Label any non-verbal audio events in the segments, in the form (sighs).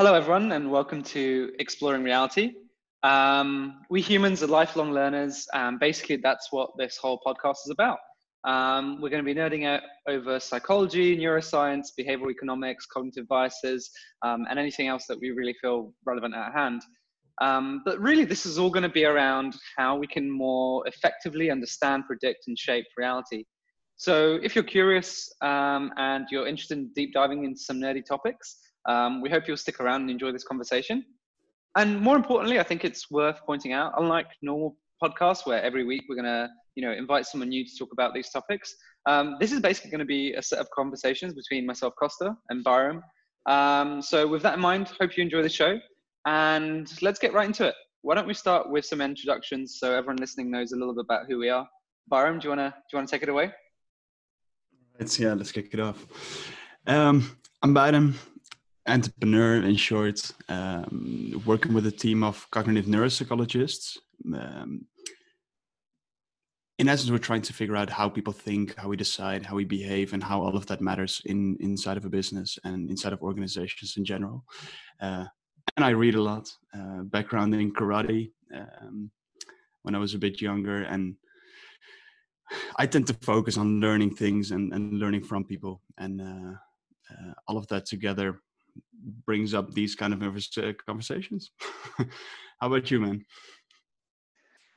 Hello, everyone, and welcome to Exploring Reality. Um, we humans are lifelong learners, and basically, that's what this whole podcast is about. Um, we're going to be nerding out over psychology, neuroscience, behavioral economics, cognitive biases, um, and anything else that we really feel relevant at hand. Um, but really, this is all going to be around how we can more effectively understand, predict, and shape reality. So, if you're curious um, and you're interested in deep diving into some nerdy topics, um, we hope you'll stick around and enjoy this conversation. And more importantly, I think it's worth pointing out, unlike normal podcasts where every week we're going to, you know, invite someone new to talk about these topics, um, this is basically going to be a set of conversations between myself, Kosta, and Beirem. Um, so with that in mind, hope you enjoy the show, and let's get right into it. Why don't we start with some introductions so everyone listening knows a little bit about who we are? Beirem, do you wanna do you wanna take it away? Let's yeah, let's kick it off. Um, I'm Beirem entrepreneur in short, um, working with a team of cognitive neuropsychologists. Um, in essence, we're trying to figure out how people think, how we decide, how we behave, and how all of that matters in inside of a business and inside of organizations in general. Uh, and I read a lot. Uh, background in karate um, when I was a bit younger, and I tend to focus on learning things and, and learning from people, and uh, uh all of that together brings up these kind of conversations. (laughs) How about you, man?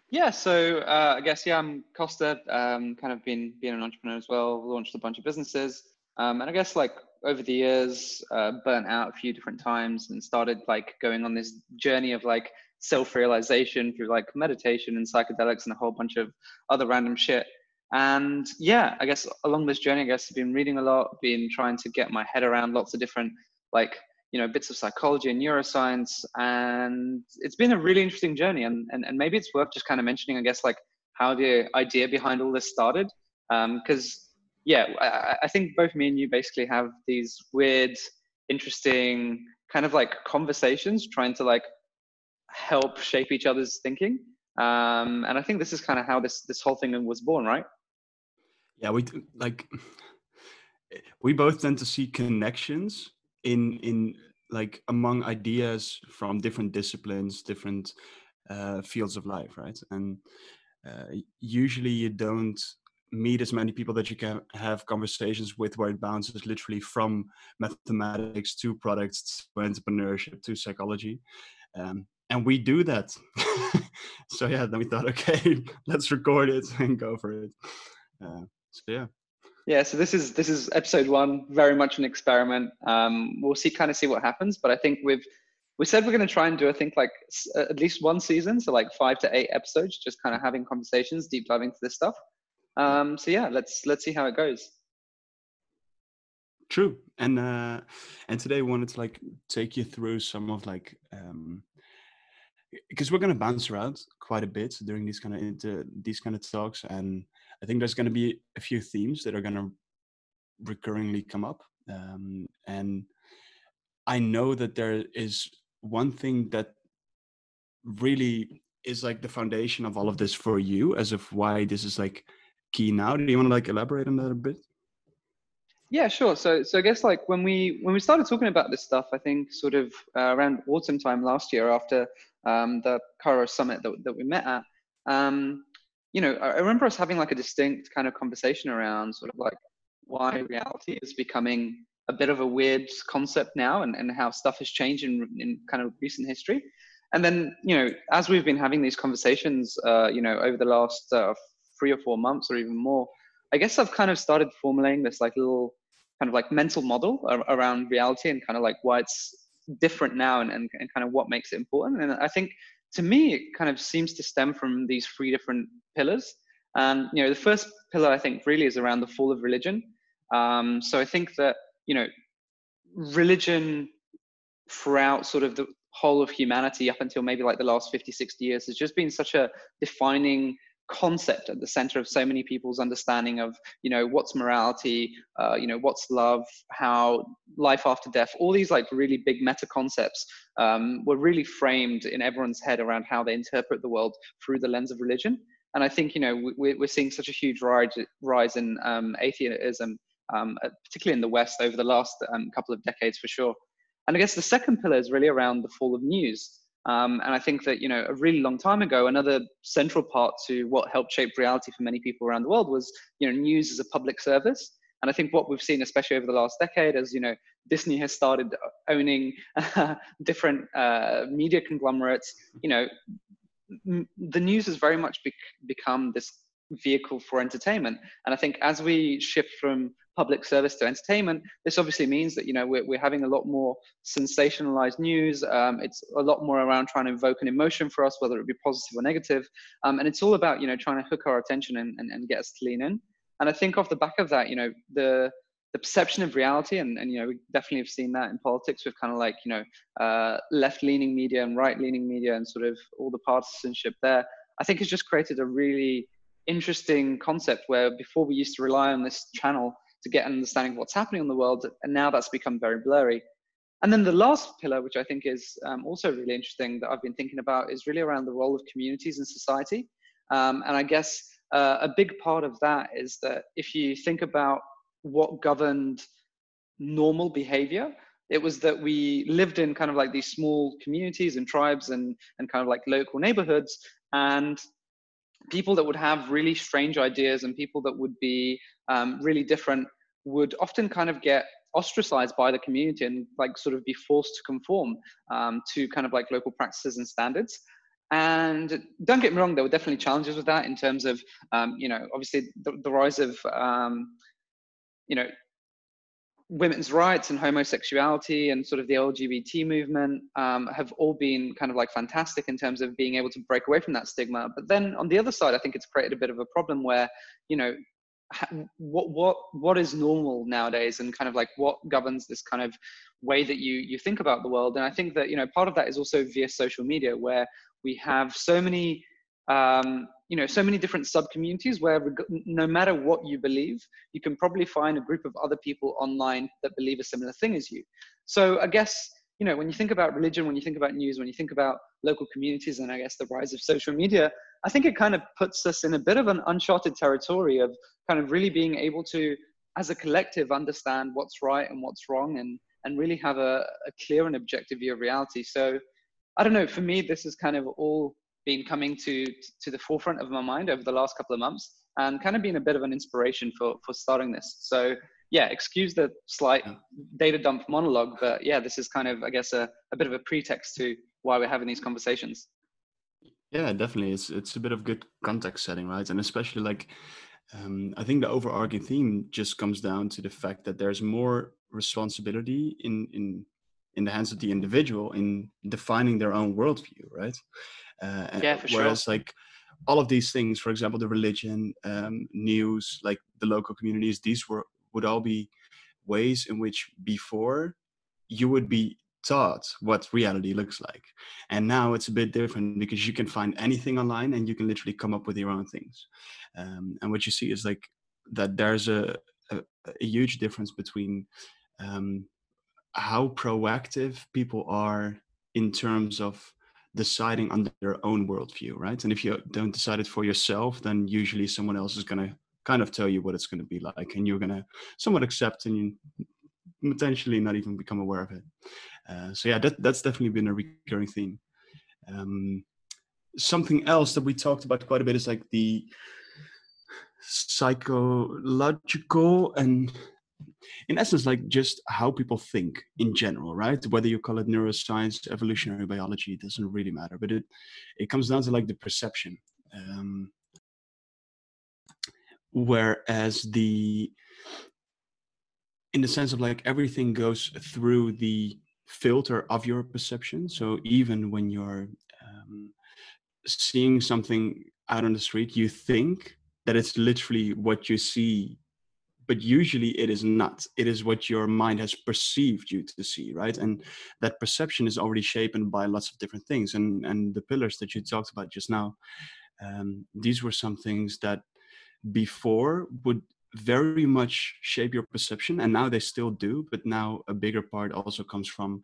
Yeah, so uh, I guess yeah, I'm Kosta. Um, kind of been being an entrepreneur as well. Launched a bunch of businesses, um, and I guess like over the years, uh, burnt out a few different times, and started like going on this journey of like self-realization through like meditation and psychedelics and a whole bunch of other random shit. And yeah, I guess along this journey, I guess I've been reading a lot, been trying to get my head around lots of different like you know bits of psychology and neuroscience and it's been a really interesting journey and, and, and maybe it's worth just kind of mentioning i guess like how the idea behind all this started. Because um, yeah I, I think both me and you basically have these weird interesting kind of like conversations trying to like help shape each other's thinking. Um, and i think this is kind of how this this whole thing was born right? Yeah we like (sighs) we both tend to see connections in in like among ideas from different disciplines different uh, fields of life right? And uh, usually you don't meet as many people that you can have conversations with where it bounces literally from mathematics to products to entrepreneurship to psychology. Um, and we do that. (laughs) So yeah then we thought okay (laughs) let's record it and go for it. Uh, so yeah yeah, so this is this is episode one, very much an experiment. Um, we'll see, kind of see what happens. But I think we've we said we're going to try and do, I think, like at least one season, so like five to eight episodes, just kind of having conversations, deep diving into this stuff. Um, so yeah, let's let's see how it goes. True, and uh, and today I wanted to like take you through some of like um, because we're going to bounce around quite a bit during these kind of into these kind of talks and I think there's going to be a few themes that are going to recurringly come up. Um, and I know that there is one thing that really is like the foundation of all of this for you as of why this is like key now. Do you want to like elaborate on that a bit? Yeah, sure. So, so I guess like when we when we started talking about this stuff, I think sort of uh, around autumn time last year, after um, the Cairo summit that, that we met at, um, you know, I remember us having like a distinct kind of conversation around sort of like why reality is becoming a bit of a weird concept now and, and how stuff has changed in, in kind of recent history. And then, you know, as we've been having these conversations, uh, you know, over the last uh, three or four months or even more, I guess I've kind of started formulating this like little kind of like mental model around reality and kind of like why it's different now and, and, and kind of what makes it important. And I think to me, it kind of seems to stem from these three different pillars. And you know, the first pillar I think really is around the fall of religion. Um, so I think that you know, religion throughout sort of the whole of humanity up until maybe like the last 50, 60 years has just been such a defining concept at the center of so many people's understanding of you know what's morality uh, you know what's love how life after death all these like really big meta concepts um, were really framed in everyone's head around how they interpret the world through the lens of religion and i think you know we, are seeing such a huge rise, rise in um, atheism um, uh, particularly in the west over the last um, couple of decades for sure And I guess the second pillar is really around the fall of news. Um, and I think that, you know, a really long time ago, another central part to what helped shape reality for many people around the world was, you know, news as a public service. And I think what we've seen, especially over the last decade, as you know, Disney has started owning (laughs) different uh, media conglomerates. You know, m- the news has very much bec- become this vehicle for entertainment. And I think as we shift from public service to entertainment, this obviously means that you know we're, we're having a lot more sensationalized news. Um, it's a lot more around trying to invoke an emotion for us, whether it be positive or negative. Um, and it's all about you know trying to hook our attention and, and, and get us to lean in. And I think off the back of that, you know, the the perception of reality, and, and you know, we definitely have seen that in politics with kind of like you know uh, left-leaning media and right-leaning media, and sort of all the partisanship there. I think has just created a really interesting concept where before we used to rely on this channel to get an understanding of what's happening in the world, and now that's become very blurry. And then the last pillar, which I think is um, also really interesting that I've been thinking about, is really around the role of communities in society. Um, and I guess uh, a big part of that is that if you think about what governed normal behavior, it was that we lived in kind of like these small communities and tribes and, and kind of like local neighborhoods. And people that would have really strange ideas and people that would be um, really different would often kind of get ostracized by the community and like sort of be forced to conform um, to kind of like local practices and standards. And don't get me wrong there were definitely challenges with that in terms of um, you know obviously the, the rise of um, you know women's rights and homosexuality and sort of the LGBT movement um, have all been kind of like fantastic in terms of being able to break away from that stigma. But then on the other side, I think it's created a bit of a problem where, you know, what what what is normal nowadays and kind of like what governs this kind of way that you you think about the world and i think that you know part of that is also via social media where we have so many um, you know so many different sub communities where no matter what you believe you can probably find a group of other people online that believe a similar thing as you. So i guess you know when you think about religion when you think about news when you think about local communities and i guess the rise of social media i think it kind of puts us in a bit of an uncharted territory of kind of really being able to as a collective understand what's right and what's wrong and and really have a, a clear and objective view of reality. So i don't know for me this is kind of all been coming to to the forefront of my mind over the last couple of months and kind of been a bit of an inspiration for for starting this. So yeah excuse the slight data dump monologue but yeah this is kind of i guess a, a bit of a pretext to why we're having these conversations. Yeah definitely. It's it's a bit of good context setting right? And especially like um, i think the overarching theme just comes down to the fact that there's more responsibility in in in the hands of the individual in defining their own worldview right uh, yeah, for whereas sure. like all of these things, for example, the religion, um, news, like the local communities, these were would all be ways in which before you would be taught what reality looks like. And now it's a bit different because you can find anything online and you can literally come up with your own things. Um, and what you see is like that there's a, a, a huge difference between um, how proactive people are in terms of deciding on their own worldview, right? And if you don't decide it for yourself, then usually someone else is going to kind of tell you what it's going to be like, and you're going to somewhat accept and potentially not even become aware of it. Uh, so yeah, that, that's definitely been a recurring theme. Um, something else that we talked about quite a bit is like the psychological and in essence like just how people think in general right? Whether you call it neuroscience evolutionary biology it doesn't really matter but it it comes down to like the perception um, whereas the in the sense of like everything goes through the filter of your perception. So even when you're um, seeing something out on the street you think that it's literally what you see but usually it is not. It is what your mind has perceived you to see right? And that perception is already shaped by lots of different things. And and the pillars that you talked about just now um, these were some things that before would very much shape your perception and now they still do but now a bigger part also comes from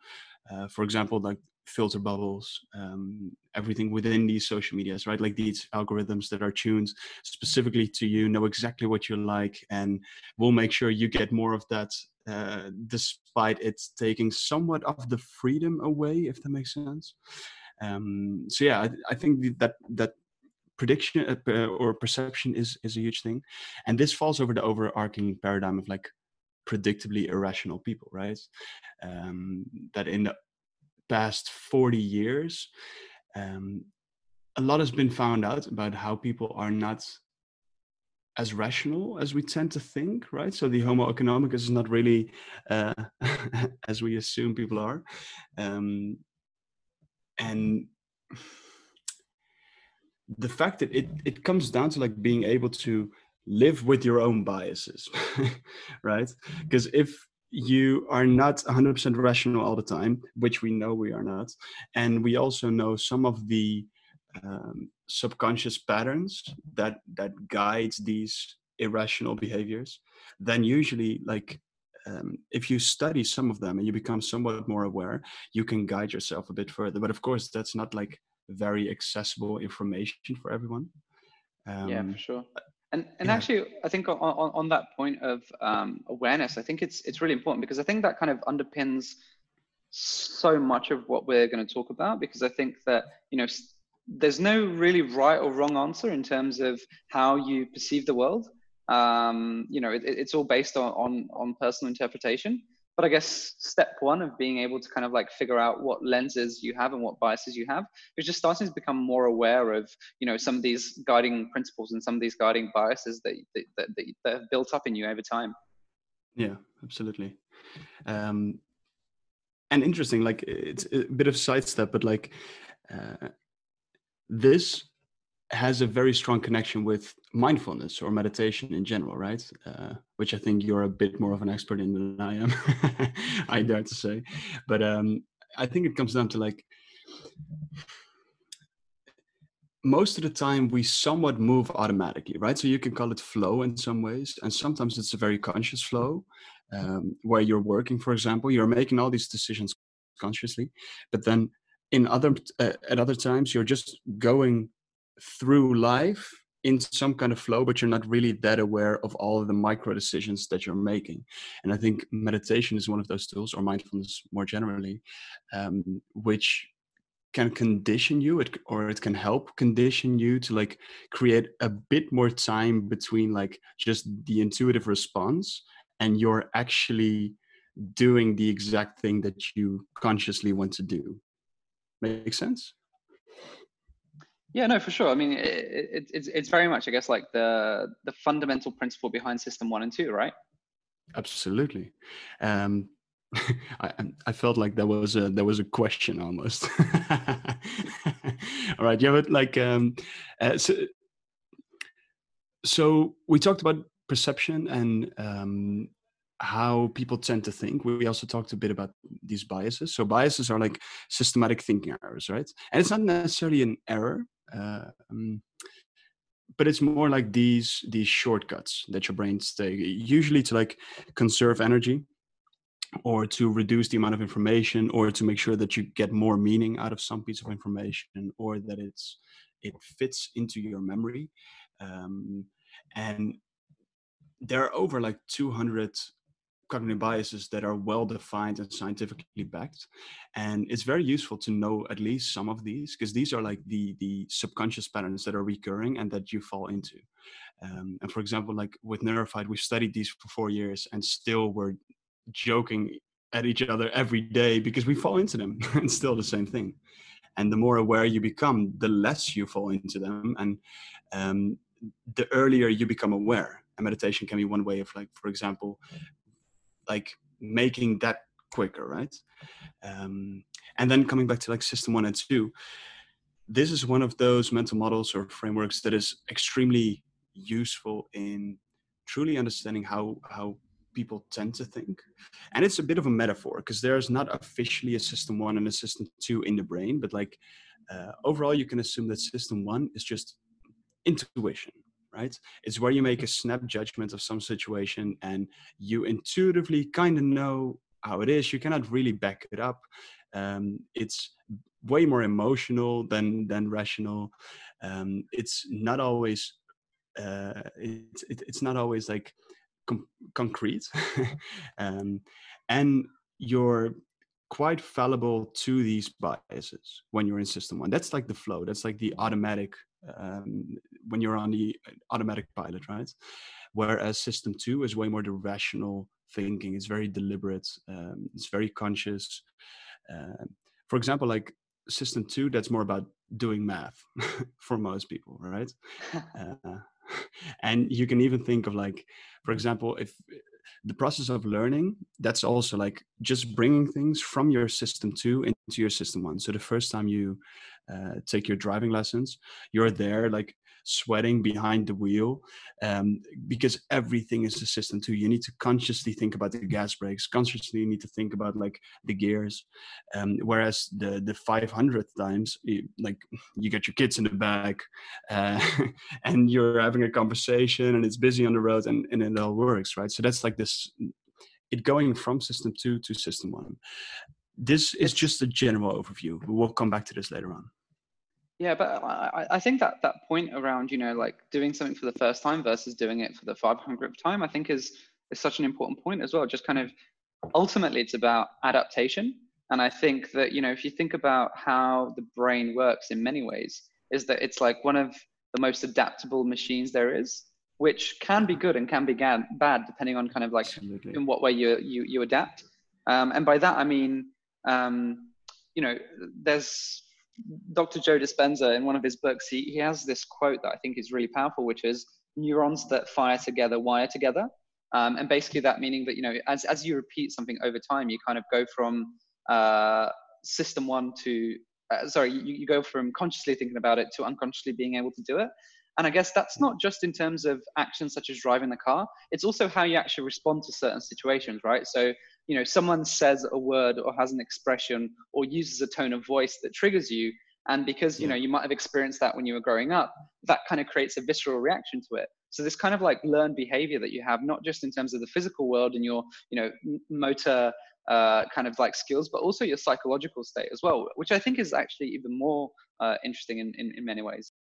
uh, for example like filter bubbles, um, everything within these social medias, right? Like these algorithms that are tuned specifically to you, know exactly what you like, and will make sure you get more of that uh, despite it taking somewhat of the freedom away, if that makes sense. Um, so yeah, I, I think that that prediction uh, or perception is is a huge thing, and this falls over the overarching paradigm of like predictably irrational people, right? Um, that in the past 40 years, um, a lot has been found out about how people are not as rational as we tend to think, right? So the Homo economicus is not really uh, (laughs) as we assume people are, um, and the fact that it it comes down to like being able to live with your own biases, (laughs) right? Because if you are not 100% rational all the time, which we know we are not, and we also know some of the um, subconscious patterns that that guides these irrational behaviors, then usually like um, if you study some of them and you become somewhat more aware, you can guide yourself a bit further. But of course, that's not like very accessible information for everyone. Um, yeah, for sure. And and yeah. actually, I think on, on, on that point of um, awareness, I think it's it's really important because I think that kind of underpins so much of what we're going to talk about. Because I think that you know there's no really right or wrong answer in terms of how you perceive the world. Um, you know, it, it's all based on, on on personal interpretation but i guess step one of being able to kind of like figure out what lenses you have and what biases you have is just starting to become more aware of you know some of these guiding principles and some of these guiding biases that that, that, that have built up in you over time. Yeah absolutely. Um and interesting like it's a bit of sidestep but like uh, this has a very strong connection with mindfulness or meditation in general, right? Uh, which I think you're a bit more of an expert in than I am. (laughs) I dare to say, but um, I think it comes down to like most of the time we somewhat move automatically, right? So you can call it flow in some ways, and sometimes it's a very conscious flow um, where you're working, for example, you're making all these decisions consciously, but then in other uh, at other times you're just going through life in some kind of flow, but you're not really that aware of all of the micro decisions that you're making. And I think meditation is one of those tools, or mindfulness more generally, um, which can condition you it, or it can help condition you to like create a bit more time between like just the intuitive response and you're actually doing the exact thing that you consciously want to do make sense yeah, no, for sure. I mean, it, it, it's it's very much, I guess, like the the fundamental principle behind System One and Two, right? Absolutely. Um, (laughs) I I felt like there was a there was a question almost. (laughs) All right, have it like um, uh, so, so we talked about perception and um, how people tend to think. We also talked a bit about these biases. So biases are like systematic thinking errors, right? And it's not necessarily an error, um, but it's more like these these shortcuts that your brains take, usually to like conserve energy, or to reduce the amount of information, or to make sure that you get more meaning out of some piece of information, or that it's it fits into your memory. Um, and there are over like 200 cognitive biases that are well defined and scientifically backed. And it's very useful to know at least some of these because these are like the the subconscious patterns that are recurring and that you fall into. Um, and for example like with Neurofied we've studied these for four years and still we're joking at each other every day because we fall into them. (laughs) And still the same thing. And the more aware you become the less you fall into them. And um, the earlier you become aware and meditation can be one way of like for example like making that quicker right? Um, and then coming back to like system one and two this is one of those mental models or frameworks that is extremely useful in truly understanding how how people tend to think. And it's a bit of a metaphor because there's not officially a system one and a system two in the brain but like uh, overall you can assume that system one is just intuition right? It's where you make a snap judgment of some situation and you intuitively kind of know how it is. You cannot really back it up. Um, it's way more emotional than than rational. Um, it's not always uh, it's it, it's not always like com- concrete, (laughs) um, and you're quite fallible to these biases when you're in system one. That's like the flow. That's like the automatic um, when you're on the automatic pilot, right? Whereas system two is way more the rational thinking. It's very deliberate. Um, it's very conscious. Uh, for example, like system two, that's more about doing math (laughs) for most people, right? (laughs) uh, and you can even think of like, for example, if the process of learning that's also like just bringing things from your system two into your system one so the first time you uh, take your driving lessons you're there like sweating behind the wheel um, because everything is a system two. You need to consciously think about the gas brakes, consciously you need to think about like the gears. Um, whereas the the 500th times, you, like you get your kids in the back uh, (laughs) and you're having a conversation and it's busy on the road and, and it all works, right? So that's like this, it going from system two to system one. This is just a general overview. We'll come back to this later on. Yeah, but I, I think that that point around you know like doing something for the first time versus doing it for the 500th time, I think is is such an important point as well. Just kind of ultimately, it's about adaptation, and I think that you know if you think about how the brain works in many ways, is that it's like one of the most adaptable machines there is, which can be good and can be bad depending on kind of like Absolutely. in what way you you you adapt. Um, and by that I mean, um, you know, there's Dr. Joe Dispenza, in one of his books, he, he has this quote that I think is really powerful, which is neurons that fire together wire together. Um, and basically that meaning that, you know, as, as you repeat something over time, you kind of go from uh, system one to, uh, sorry, you, you go from consciously thinking about it to unconsciously being able to do it. And I guess that's not just in terms of actions such as driving the car, it's also how you actually respond to certain situations, right? So you know someone says a word or has an expression or uses a tone of voice that triggers you and because you know you might have experienced that when you were growing up that kind of creates a visceral reaction to it. So this kind of like learned behavior that you have not just in terms of the physical world and your you know motor uh, kind of like skills but also your psychological state as well which i think is actually even more uh, interesting in, in, in many ways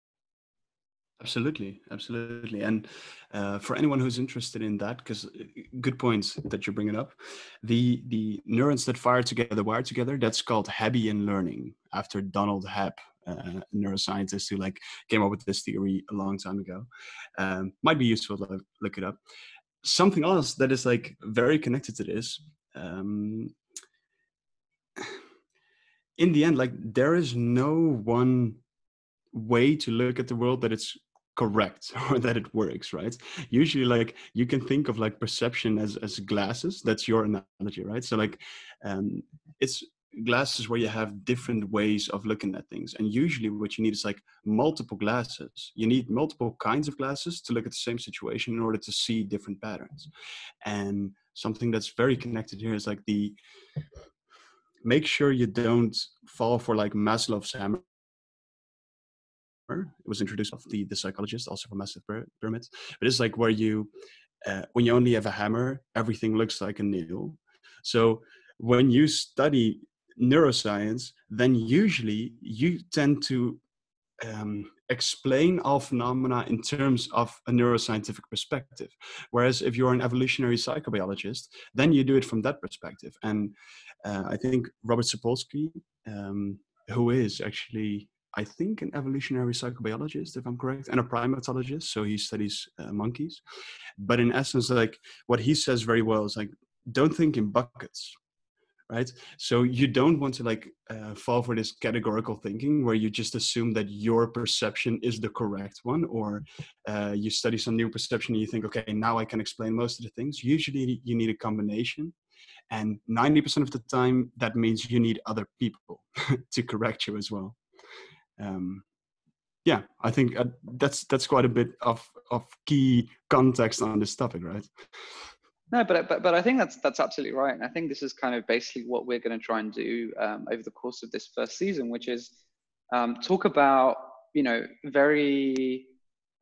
Absolutely, absolutely. And uh, for anyone who's interested in that, because uh, good points that you're bringing up, the the neurons that fire together wire together. That's called Hebbian learning, after Donald Hebb, uh, neuroscientist who like came up with this theory a long time ago. Um, might be useful to look it up. Something else that is like very connected to this. Um, in the end, like there is no one way to look at the world that it's correct (laughs) or that it works right? Usually like you can think of like perception as as glasses. That's your analogy right? So like um it's glasses where you have different ways of looking at things. And usually what you need is like multiple glasses. You need multiple kinds of glasses to look at the same situation in order to see different patterns. And something that's very connected here is like the make sure you don't fall for like maslow's hammer it was introduced of the, the psychologist, also from Maslow's pyramids. But it's like where you, uh, when you only have a hammer, everything looks like a nail. So when you study neuroscience, then usually you tend to um, explain all phenomena in terms of a neuroscientific perspective. Whereas if you're an evolutionary psychobiologist, then you do it from that perspective. And uh, I think Robert Sapolsky, um, who is actually I think, an evolutionary psychobiologist, if I'm correct, and a primatologist. So he studies uh, monkeys. But in essence, like what he says very well is like, don't think in buckets, right? So you don't want to like uh, fall for this categorical thinking where you just assume that your perception is the correct one, or uh, you study some new perception and you think, okay, now I can explain most of the things. Usually, you need a combination. And 90% of the time, that means you need other people (laughs) to correct you as well um, yeah, I think uh, that's that's quite a bit of of key context on this topic, right? No, but but but I think that's that's absolutely right, and I think this is kind of basically what we're going to try and do um, over the course of this first season, which is um, talk about you know very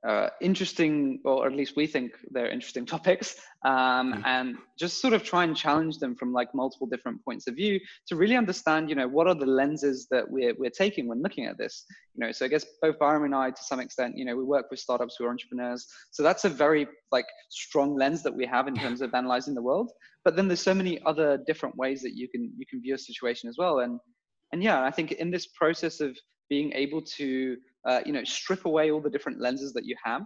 uh, interesting, or at least we think they're interesting (laughs) topics, um, mm. and just sort of try and challenge them from like multiple different points of view to really understand, you know, what are the lenses that we're we're taking when looking at this. You know, so I guess both Beirem and I, to some extent, you know, we work with startups who are entrepreneurs, so that's a very like strong lens that we have in (laughs) terms of analyzing the world. But then there's so many other different ways that you can you can view a situation as well, and and yeah, I think in this process of being able to uh, you know, strip away all the different lenses that you have,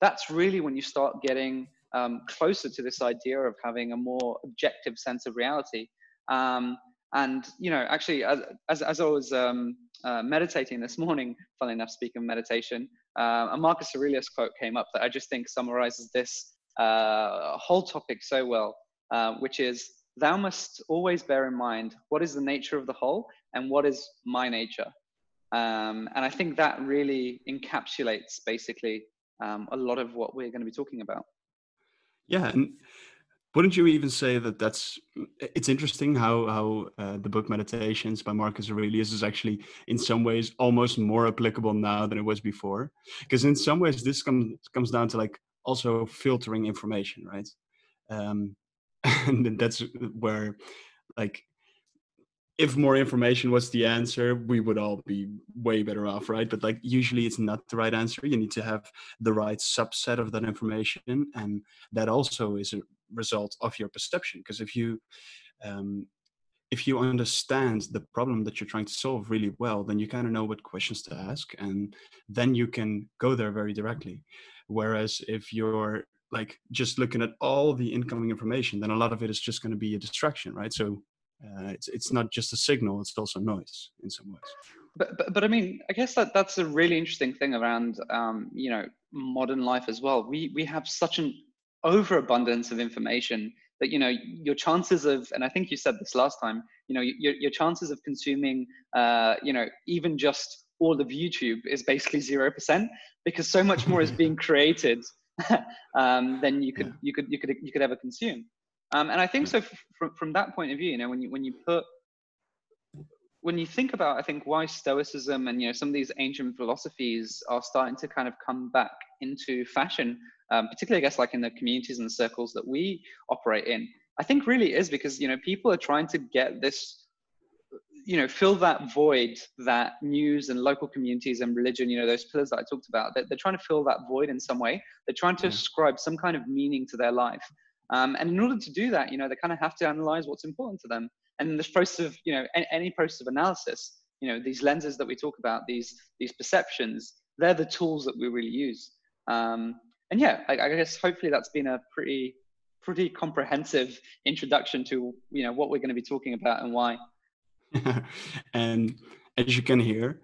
that's really when you start getting um, closer to this idea of having a more objective sense of reality. Um, and you know, actually, as as, as I was um, uh, meditating this morning, funnily enough, speaking of meditation, uh, a Marcus Aurelius quote came up that I just think summarizes this uh, whole topic so well, uh, which is, "Thou must always bear in mind what is the nature of the whole and what is my nature." Um, and I think that really encapsulates basically um, a lot of what we're going to be talking about. Yeah, and wouldn't you even say that that's it's interesting how how uh, the book Meditations by Marcus Aurelius is actually in some ways almost more applicable now than it was before, because in some ways this comes comes down to like also filtering information, right? Um, (laughs) and that's where like if more information was the answer, we would all be way better off, right? But like usually it's not the right answer. You need to have the right subset of that information, and that also is a result of your perception. Because if you um, if you understand the problem that you're trying to solve really well, then you kind of know what questions to ask, and then you can go there very directly. Whereas if you're like just looking at all the incoming information, then a lot of it is just going to be a distraction, right? So uh, it's it's not just a signal; it's also noise in some ways. But, but, but I mean, I guess that that's a really interesting thing around um, you know modern life as well. We we have such an overabundance of information that you know your chances of, and I think you said this last time, you know your your chances of consuming uh, you know even just all of YouTube is basically zero percent because so much more is being (laughs) created (laughs) um, than you could yeah. you could you could you could ever consume. Um, and I think so from, from that point of view, you know, when you, when you put, when you think about, I think why Stoicism and, you know, some of these ancient philosophies are starting to kind of come back into fashion, um, particularly, I guess, like in the communities and the circles that we operate in, I think really is because, you know, people are trying to get this you know fill that void that news and local communities and religion you know those pillars that i talked about they're, they're trying to fill that void in some way. They're trying to ascribe some kind of meaning to their life um, and in order to do that, you know, they kind of have to analyze what's important to them. And in this process of, you know, any, any process of analysis, you know, these lenses that we talk about, these these perceptions, they're the tools that we really use. Um, and yeah, I, I guess hopefully that's been a pretty pretty comprehensive (laughs) introduction to you know what we're going to be talking about and why. (laughs) and as you can hear,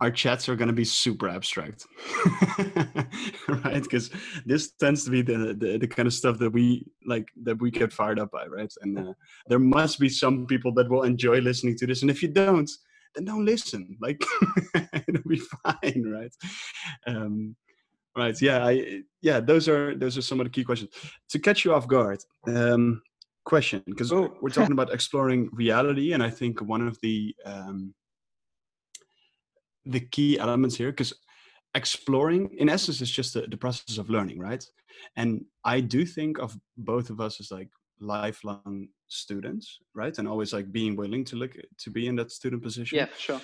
our chats are going to be super abstract (laughs) right? Because this tends to be the, the, the kind of stuff that we like that we get fired up by right? And uh, there must be some people that will enjoy listening to this and if you don't then don't listen like (laughs) it'll be fine right? Um right yeah i yeah those are those are some of the key questions. To catch you off guard um question because oh. we're talking about exploring reality and i think one of the um the key elements here because exploring in essence is just the, the process of learning right? And i do think of both of us as like lifelong students right? And always like being willing to look to be in that student position. Yeah sure.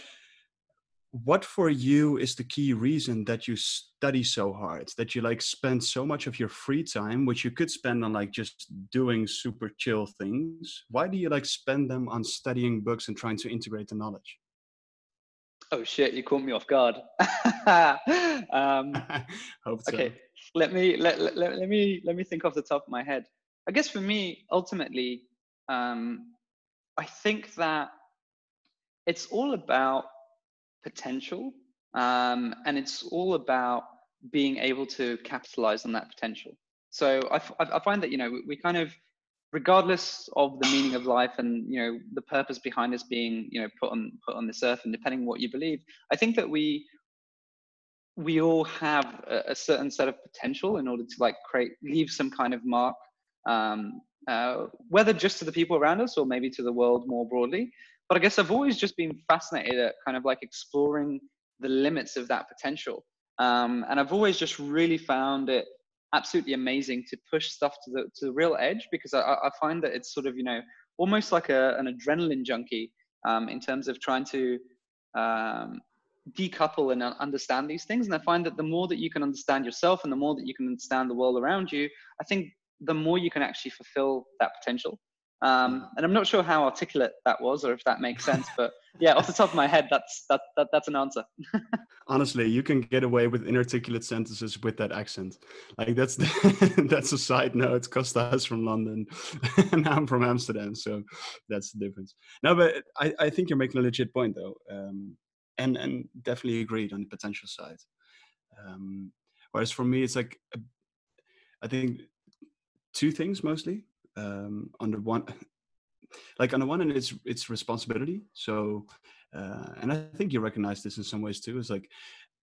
What for you is the key reason that you study so hard that you like spend so much of your free time which you could spend on like just doing super chill things? Why do you like spend them on studying books and trying to integrate the knowledge Oh shit! You caught me off guard. (laughs) um, (laughs) Hope so. Okay, let me let, let, let me let me think off the top of my head. I guess for me, ultimately, um, I think that it's all about potential, um, and it's all about being able to capitalize on that potential. So I, I find that you know we kind of regardless of the meaning of life and you know the purpose behind us being you know put on put on this earth and depending what you believe i think that we we all have a, a certain set of potential in order to like create leave some kind of mark um, uh, whether just to the people around us or maybe to the world more broadly. But i guess i've always just been fascinated at kind of like exploring the limits of that potential Um, and I've always just really found it absolutely amazing to push stuff to the to the real edge because I, I find that it's sort of you know almost like a, an adrenaline junkie um, in terms of trying to um, decouple and understand these things. And I find that the more that you can understand yourself and the more that you can understand the world around you, I think the more you can actually fulfill that potential. Um, and I'm not sure how articulate that was or if that makes sense, but yeah, off the top of my head, that's that, that that's an answer. (laughs) Honestly, you can get away with inarticulate sentences with that accent. Like that's the, (laughs) that's a side note. Kosta is from London, (laughs) and I'm from Amsterdam, so that's the difference. No, but I, I think you're making a legit point though, um, and and definitely agreed on the potential side. Um, whereas for me, it's like I think two things mostly. Um, on the one, like on the one hand, it's it's responsibility. So, uh, and I think you recognize this in some ways too. It's like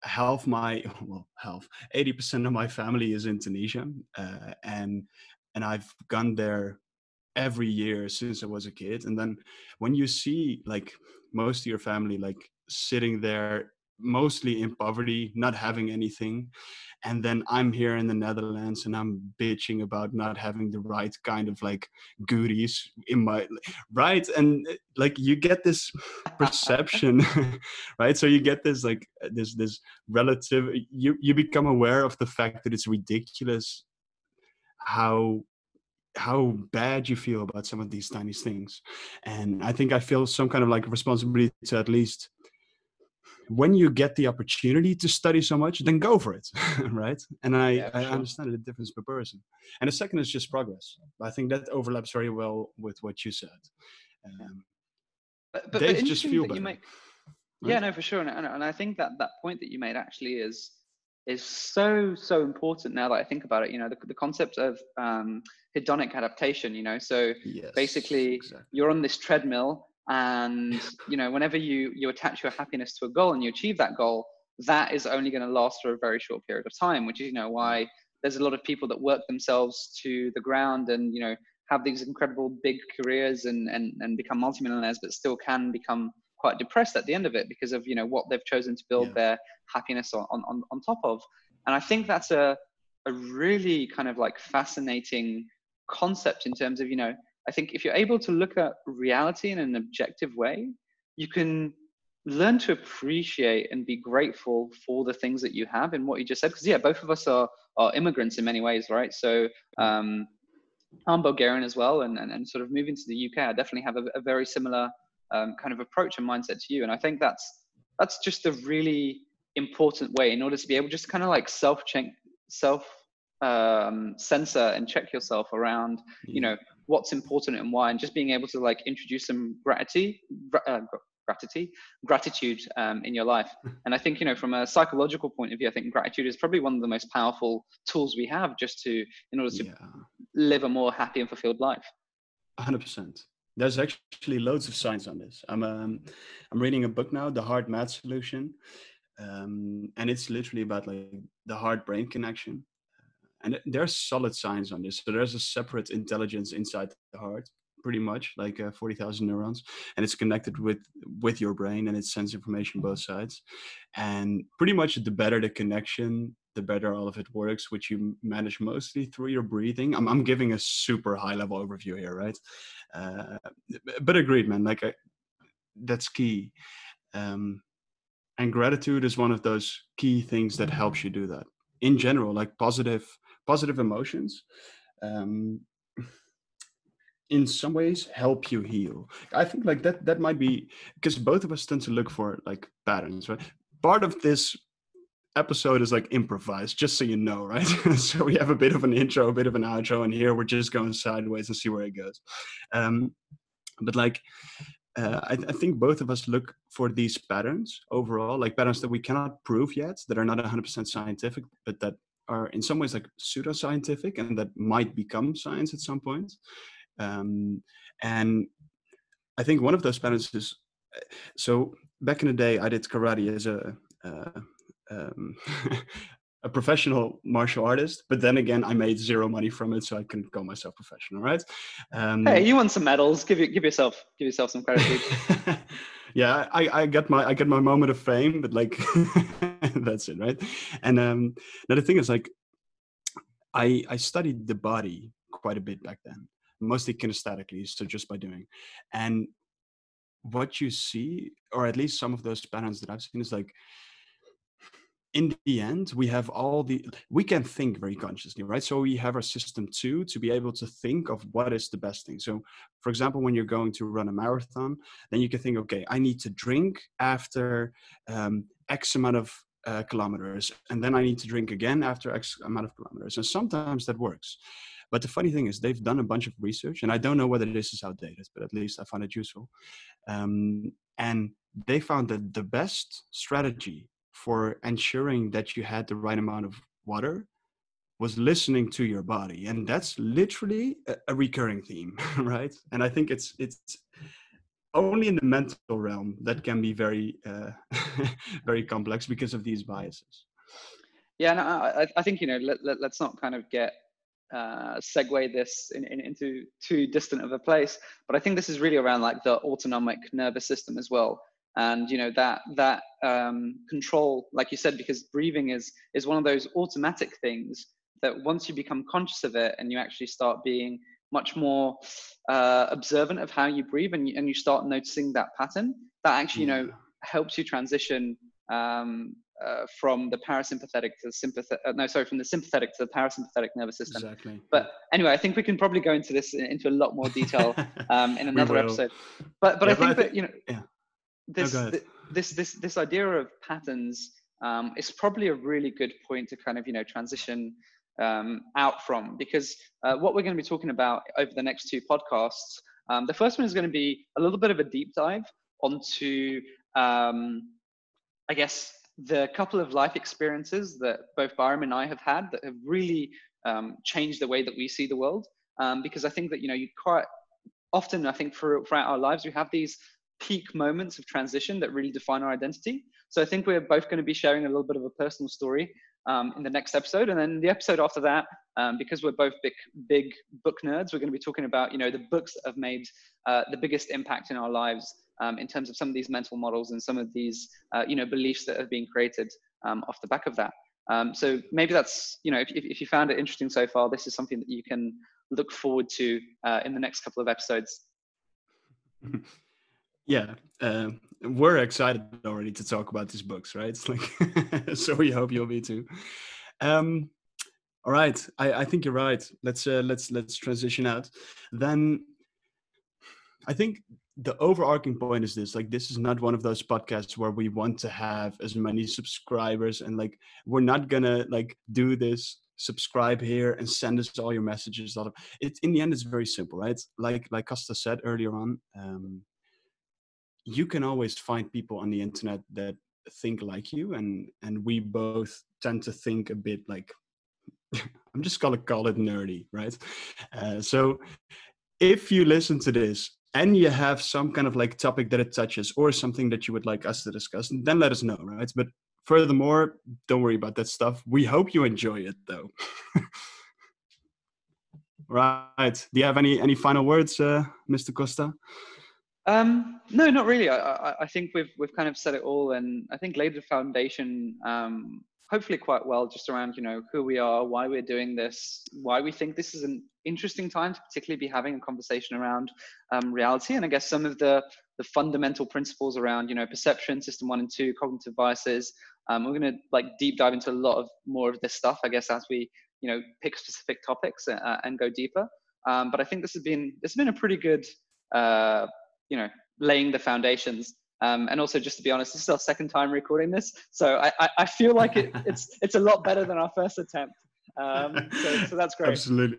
half my (laughs) well, half eighty percent of my family is in Tunisia, uh, and and I've gone there every year since I was a kid. And then when you see like most of your family like sitting there mostly in poverty, not having anything. And then I'm here in the Netherlands and I'm bitching about not having the right kind of like goodies in my right. And like you get this perception, (laughs) right? So you get this like this this relative you you become aware of the fact that it's ridiculous how how bad you feel about some of these tiny things and i think i feel some kind of like responsibility to at least when you get the opportunity to study so much, then go for it, (laughs) right? And I, yeah, I sure. understand the difference per person. And the second is just progress. I think that overlaps very well with what you said. Um, but, but, but just feel better. Make, right? Yeah, no, for sure. And, and I think that that point that you made actually is is so so important now that I think about it. You know, the, the concept of um, hedonic adaptation. You know, so yes, basically exactly. you're on this treadmill and you know whenever you you attach your happiness to a goal and you achieve that goal that is only going to last for a very short period of time which is you know why there's a lot of people that work themselves to the ground and you know have these incredible big careers and and, and become multimillionaires but still can become quite depressed at the end of it because of you know what they've chosen to build yeah. their happiness on, on on top of and i think that's a a really kind of like fascinating concept in terms of you know I think if you're able to look at reality in an objective way, you can learn to appreciate and be grateful for the things that you have and what you just said. Because yeah, both of us are are immigrants in many ways, right? So um, I'm Bulgarian as well, and, and and sort of moving to the UK, I definitely have a, a very similar um, kind of approach and mindset to you. And I think that's that's just a really important way in order to be able just kind of like self check self um, censor and check yourself around, you know, what's important and why, and just being able to like introduce some gratitude, uh, gratitude, gratitude um, in your life. (laughs) And I think you know, from a psychological point of view, I think gratitude is probably one of the most powerful tools we have just to in order to yeah. live a more happy and fulfilled life. Hundred percent. There's actually loads of science on this. I'm um, I'm reading a book now, The HeartMath Solution, um, and it's literally about like the heart brain connection and there's solid science on this. So there's a separate intelligence inside the heart pretty much like uh, 40,000 neurons. And it's connected with with your brain and it sends information both sides. And pretty much the better the connection the better all of it works which you manage mostly through your breathing. I'm, I'm giving a super high level overview here right? Uh, but agreed man like I, that's key. Um, and gratitude is one of those key things that helps you do that. In general like positive positive emotions um, in some ways help you heal. I think like that that might be because both of us tend to look for like patterns right? Part of this episode is like improvised just so you know right? (laughs) So we have a bit of an intro a bit of an outro and here we're just going sideways and see where it goes. Um but like uh, I, I, think both of us look for these patterns overall, like patterns that we cannot prove yet, that are not 100% scientific, but that are in some ways like pseudoscientific and that might become science at some point. Um, and I think one of those patterns is so back in the day, I did karate as a uh, um, (laughs) a professional martial artist, but then again, I made zero money from it, so I couldn't call myself professional, right? Um, hey, you won some medals. Give you, give yourself give yourself some credit. (laughs) yeah, I, I get my I get my moment of fame, but like (laughs) that's it, right? And um, now the thing is like, I I studied the body quite a bit back then, mostly kinesthetically, so just by doing, and what you see, or at least some of those patterns that I've seen, is like in the end we have all the we can think very consciously right? So we have our system two to be able to think of what is the best thing. So for example when you're going to run a marathon then you can think okay i need to drink after um, x amount of uh, kilometers and then i need to drink again after x amount of kilometers. And sometimes that works. But the funny thing is they've done a bunch of research and i don't know whether this is outdated but at least i find it useful. Um, and they found that the best strategy for ensuring that you had the right amount of water was listening to your body. And that's literally a, a recurring theme (laughs) right? And i think it's it's only in the mental realm that can be very uh, (laughs) very complex because of these biases. Yeah no, I, I think you know let, let, us not kind of get uh, segue this in, in, into too distant of a place but i think this is really around like the autonomic nervous system as well and you know that that um, control like you said because breathing is is one of those automatic things that once you become conscious of it and you actually start being much more uh, observant of how you breathe and you, and you start noticing that pattern that actually you know helps you transition um, uh, from the parasympathetic to the sympathetic uh, no sorry from the sympathetic to the parasympathetic nervous system. Exactly. But anyway i think we can probably go into this into a lot more detail (laughs) um, in another episode. But but yeah, i think but that you know yeah this this this this idea of patterns um, is probably a really good point to kind of you know transition um, out from because uh, what we're going to be talking about over the next two podcasts. Um, the first one is going to be a little bit of a deep dive onto, um, I guess, the couple of life experiences that both Beirem and I have had that have really um, changed the way that we see the world. Um, because I think that you know you quite often I think for, throughout our lives we have these peak moments of transition that really define our identity. So I think we're both going to be sharing a little bit of a personal story um, in the next episode, and then the episode after that, um, because we're both big big book nerds, we're going to be talking about you know the books that have made uh, the biggest impact in our lives um, in terms of some of these mental models and some of these uh, you know beliefs that have been created um, off the back of that. Um, so maybe that's you know if, if you found it interesting so far, this is something that you can look forward to uh, in the next couple of episodes. (laughs) yeah uh, we're excited already to talk about these books right? It's (laughs) like so we hope you'll be too. Um all right. I i think you're right. Let's uh, let's let's transition out. Then i think the overarching point is this like this is not one of those podcasts where we want to have as many subscribers and like we're not gonna like do this subscribe here and send us all your messages it in the end it's very simple right? Like like Kosta said earlier on um you can always find people on the internet that think like you and and we both tend to think a bit like (laughs) i'm just gonna call it nerdy right? Uh, so if you listen to this and you have some kind of like topic that it touches or something that you would like us to discuss then let us know right? But furthermore don't worry about that stuff. We hope you enjoy it though. (laughs) Right. Do you have any any final words uh, mr Kosta um, no, not really. I, I, I, think we've we've kind of said it all, and I think laid the foundation, um, hopefully quite well, just around you know who we are, why we're doing this, why we think this is an interesting time to particularly be having a conversation around um, reality, and I guess some of the the fundamental principles around you know perception, system one and two, cognitive biases. Um, we're going to like deep dive into a lot of more of this stuff, I guess, as we you know pick specific topics uh, and go deeper. Um, but I think this has been this has been a pretty good. Uh, you know laying the foundations. Um, and also just to be honest this is our second time recording this so i, I, I feel like it, (laughs) it's it's a lot better than our first attempt. Um, so, so that's great. Absolutely.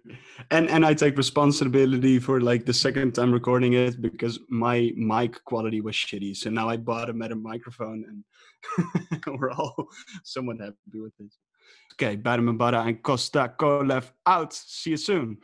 And and i take responsibility for like the second time recording it because my mic quality was shitty. So now i bought a better microphone and (laughs) we're all somewhat happy with it. Okay Badam and Bada and Kosta Kolev out. See you soon